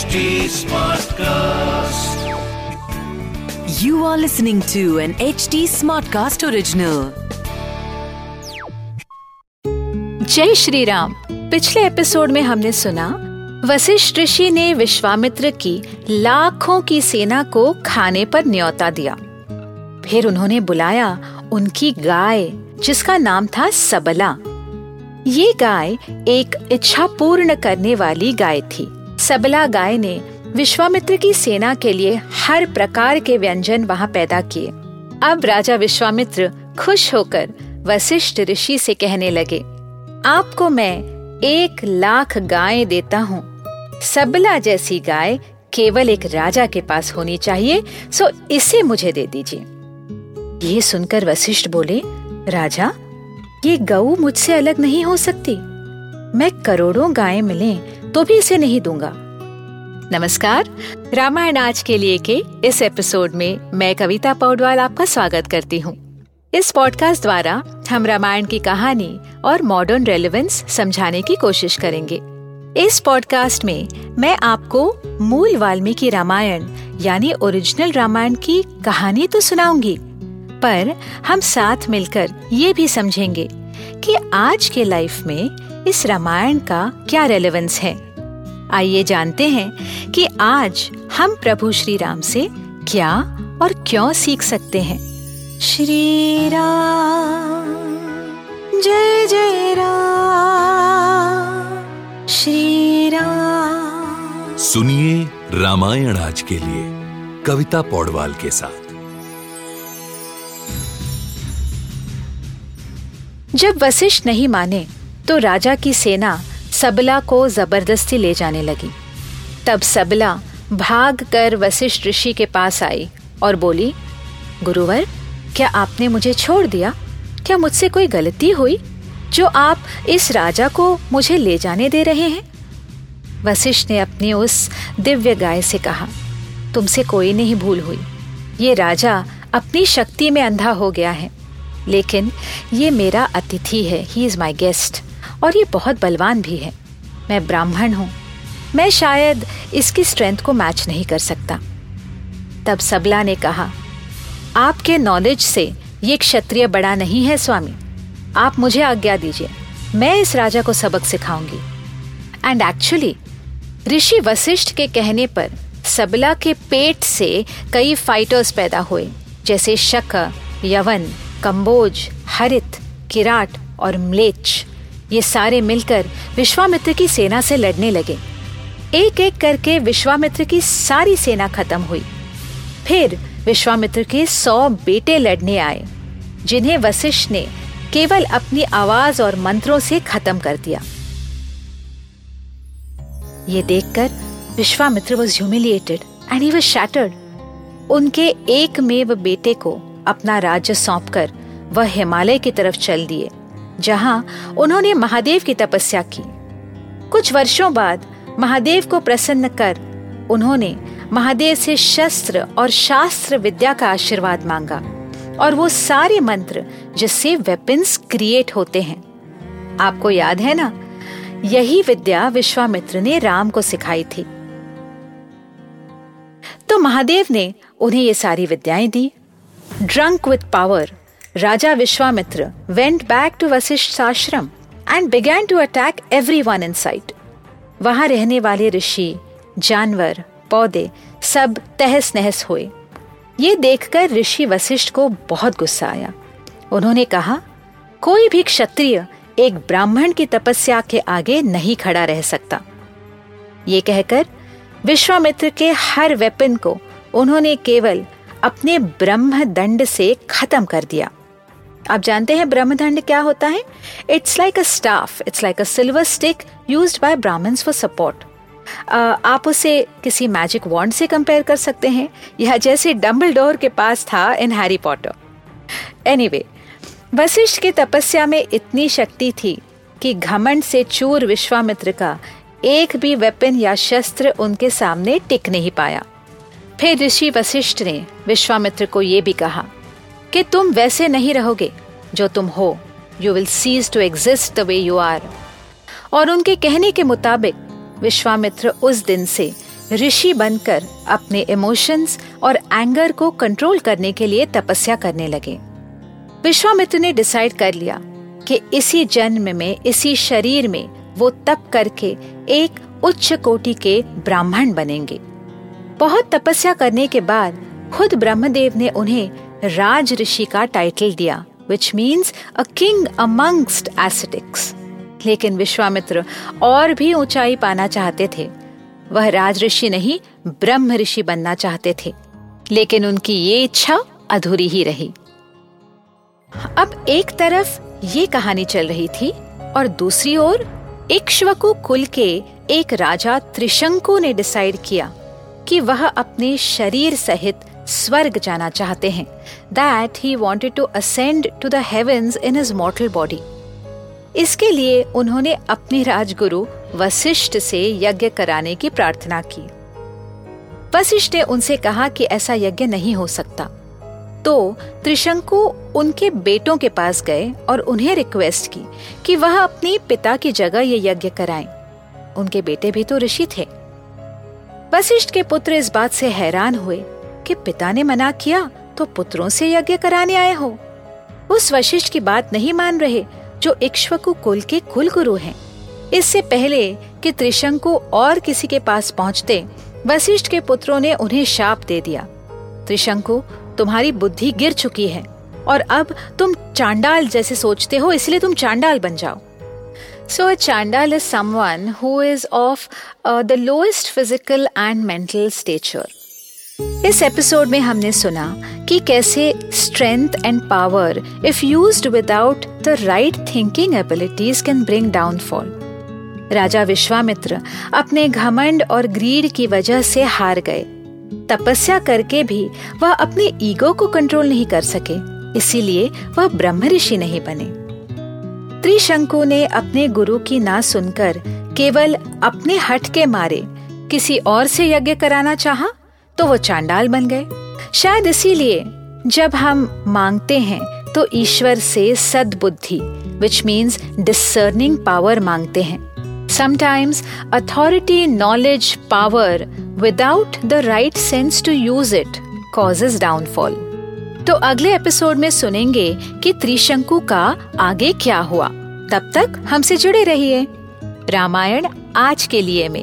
HD Smartcast. You are listening to an HD Smartcast original. जय श्री राम पिछले episode में हमने सुना, वशिष्ठ ऋषि ने विश्वामित्र की लाखों की सेना को खाने पर न्योता दिया फिर उन्होंने बुलाया उनकी गाय, जिसका नाम था सबला ये गाय एक इच्छा पूर्ण करने वाली गाय थी सबला गाय ने विश्वामित्र की सेना के लिए हर प्रकार के व्यंजन वहाँ पैदा किए। अब राजा विश्वामित्र खुश होकर वशिष्ठ ऋषि से कहने लगे, आपको मैं एक लाख गाय देता हूँ। सबला जैसी गाय केवल एक राजा के पास होनी चाहिए, सो इसे मुझे दे दीजिए। ये सुनकर वशिष्ठ बोले, राजा, ये गऊ मुझसे अलग नहीं हो सकती। मैं करोड़ों गायें मिलें तो भी इसे नहीं दूँगा। नमस्कार, रामायण आज के लिए के इस एपिसोड में मैं कविता पौडवाल आपका स्वागत करती हूँ। इस पॉडकास्ट द्वारा हम रामायण की कहानी और मॉडर्न रेलेवेंस समझाने की कोशिश करेंगे। इस पॉडकास्ट में मैं आपको मूल वाल्मीकि रामायण यानी ओरिजिनल रामायण की कहानी तो सुनाऊँगी, पर हम साथ मिलकर ये भी समझेंगे कि आज के लाइफ में इस रामायण का क्या रेलेवेंस है? आइए जानते हैं कि आज हम प्रभु श्री राम से क्या और क्यों सीख सकते हैं। श्री राम जय जय राम। श्री राम सुनिए रामायण आज के लिए कविता पौडवाल के साथ। जब वशिष्ठ नहीं माने तो राजा की सेना सबला को ज़बरदस्ती ले जाने लगी। तब सबला भाग कर वशिष्ठ ऋषि के पास आई और बोली, गुरुवर, क्या आपने मुझे छोड़ दिया? क्या मुझसे कोई गलती हुई जो आप इस राजा को मुझे ले जाने दे रहे हैं? वशिष्ठ ने अपनी उस दिव्य गाय से कहा, तुमसे कोई नहीं भूल हुई। ये राजा अपनी शक्ति में अंधा हो गया है, लेकिन ये मेरा अतिथि है। ही इज़ माई गेस्ट और ये बहुत बलवान भी है। मैं ब्राह्मण हूँ। मैं शायद इसकी स्ट्रेंथ को मैच नहीं कर सकता। तब सबला ने कहा, आपके नॉलेज से ये क्षत्रिय बड़ा नहीं है, स्वामी। आप मुझे आज्ञा दीजिए। मैं इस राजा को सबक सिखाऊँगी। एंड एक्चुअली ऋषि वशिष्ठ के कहने पर सबला के पेट से कई फाइटर्स पैदा हुए, जैसे शक, यवन कंबोज हरित, किराट और म्लेच्छ। ये सारे मिलकर विश्वामित्र की सेना से लड़ने लगे। एक एक करके विश्वामित्र की सारी सेना खत्म हुई। फिर विश्वामित्र के सौ बेटे लड़ने आए, जिन्हें वशिष्ठ ने केवल अपनी आवाज़ और मंत्रों से खत्म कर दिया। ये देखकर Vishwamitra was humiliated and he was shattered उनके एक मेव बेटे को अपना राज्य सौंपकर वह हिमालय की तरफ़ चल दिए। जहाँ उन्होंने महादेव की तपस्या की। कुछ वर्षों बाद महादेव को प्रसन्न कर उन्होंने महादेव से शस्त्र और शास्त्र विद्या का आशीर्वाद मांगा और वो सारे मंत्र जिससे वेपन्स क्रिएट होते हैं। आपको याद है ना? यही विद्या विश्वामित्र ने राम को सिखाई थी। तो महादेव ने उन्हें ये सारी विद्याएँ दी। Drunk with power Raja Vishwamitra went back to Vashishtha ashram and began to attack everyone in sight वहाँ रहने वाले ऋषि, जानवर, पौधे सब तहस नहस हुए। ये देखकर ऋषि वशिष्ठ को बहुत गुस्सा आया। उन्होंने कहा, कोई भी क्षत्रिय एक ब्राह्मण की तपस्या के आगे नहीं खड़ा रह सकता। ये कहकर विश्वामित्र के हर वेपन को उन्होंने केवल अपने ब्रह्म दंड से खत्म कर दिया। आप जानते हैं ब्रह्मदंड क्या होता है? It's like a staff it's like a silver stick used by Brahmins for support आप उसे किसी मैजिक वॉन्ड से कंपेयर कर सकते हैं यह जैसे डम्बल के पास था in Harry Potter anyway Vashishtha की तपस्या में इतनी शक्ति थी कि घमंड से चूर विश्वामित्र का एक भी वेपन या शस्त्र उनके सामने टिक नहीं पाया। फिर ऋषि वशिष्ठ ने विश्वामित्र को ये भी कहा कि तुम वैसे नहीं रहोगे। जो तुम हो you will cease to exist the way you are और उनके कहने के मुताबिक, विश्वामित्र उस दिन से ऋषि बनकर अपने इमोशंस और एंगर को कंट्रोल करने के लिए तपस्या करने लगे। विश्वामित्र ने डिसाइड कर लिया कि इसी जन्म में, इसी शरीर में वो तप करके एक उच्च कोटि के ब्राह्मण बनेंगे। बहुत तपस्या करने के बाद खुद ब्रह्मदेव ने उन्हें राज ऋषि का टाइटल दिया which means a king amongst ascetics लेकिन विश्वामित्र और भी ऊंचाई पाना चाहते थे। वह राज ऋषि नहीं, ब्रह्म ऋषि बनना चाहते थे। लेकिन उनकी ये इच्छा अधूरी ही रही। अब एक तरफ़ ये कहानी चल रही थी और दूसरी ओर इक्ष्वकु कुल के एक राजा त्रिशंकु ने डिसाइड किया कि वह अपने शरीर सहित स्वर्ग जाना चाहते हैं। That he wanted to ascend to the heavens in his mortal body इसके लिए उन्होंने अपने राजगुरु वशिष्ठ से यज्ञ कराने की प्रार्थना की। वशिष्ठ ने उनसे कहा कि ऐसा यज्ञ नहीं हो सकता। तो त्रिशंकु उनके बेटों के पास गए और उन्हें रिक्वेस्ट की कि वह अपने पिता की जगह ये यज्ञ कराएँ। उनके बेटे भी तो ऋषि थे। वशिष्ठ के पुत्र इस बात से हैरान हुए कि पिता ने मना किया तो पुत्रों से यज्ञ कराने आए हो। उस वशिष्ठ की बात नहीं मान रहे जो इक्ष्वकु कुल के कुल गुरु हैं। इससे पहले कि त्रिशंकु और किसी के पास पहुँचते, वशिष्ठ के पुत्रों ने उन्हें शाप दे दिया। त्रिशंकु, तुम्हारी बुद्धि गिर चुकी है और अब तुम चांडाल जैसे सोचते हो, इसलिए तुम चांडाल बन जाओ। So a chandal is someone who is of the lowest physical and mental stature इस एपिसोड में हमने सुना कि कैसे strength and power if used without the right thinking abilities can bring downfall राजा विश्वामित्र अपने घमंड और ग्रीड की वजह से हार गए। तपस्या करके भी वह अपने ईगो को कंट्रोल नहीं कर सके, इसीलिए वह ब्रह्म ऋषि नहीं बने। त्रिशंकु ने अपने गुरु की ना सुनकर केवल अपने हट के मारे, किसी और से यज्ञ कराना चाहा? तो वो चांडाल बन गए। शायद इसीलिए जब हम मांगते हैं तो ईश्वर से सद्बुद्धि विच मीन्स डिसर्निंग पावर मांगते हैं। Sometimes authority knowledge power without the right sense to use it causes downfall तो अगले एपिसोड में सुनेंगे कि त्रिशंकु का आगे क्या हुआ। तब तक हमसे जुड़े रहिए। रामायण आज के लिए में।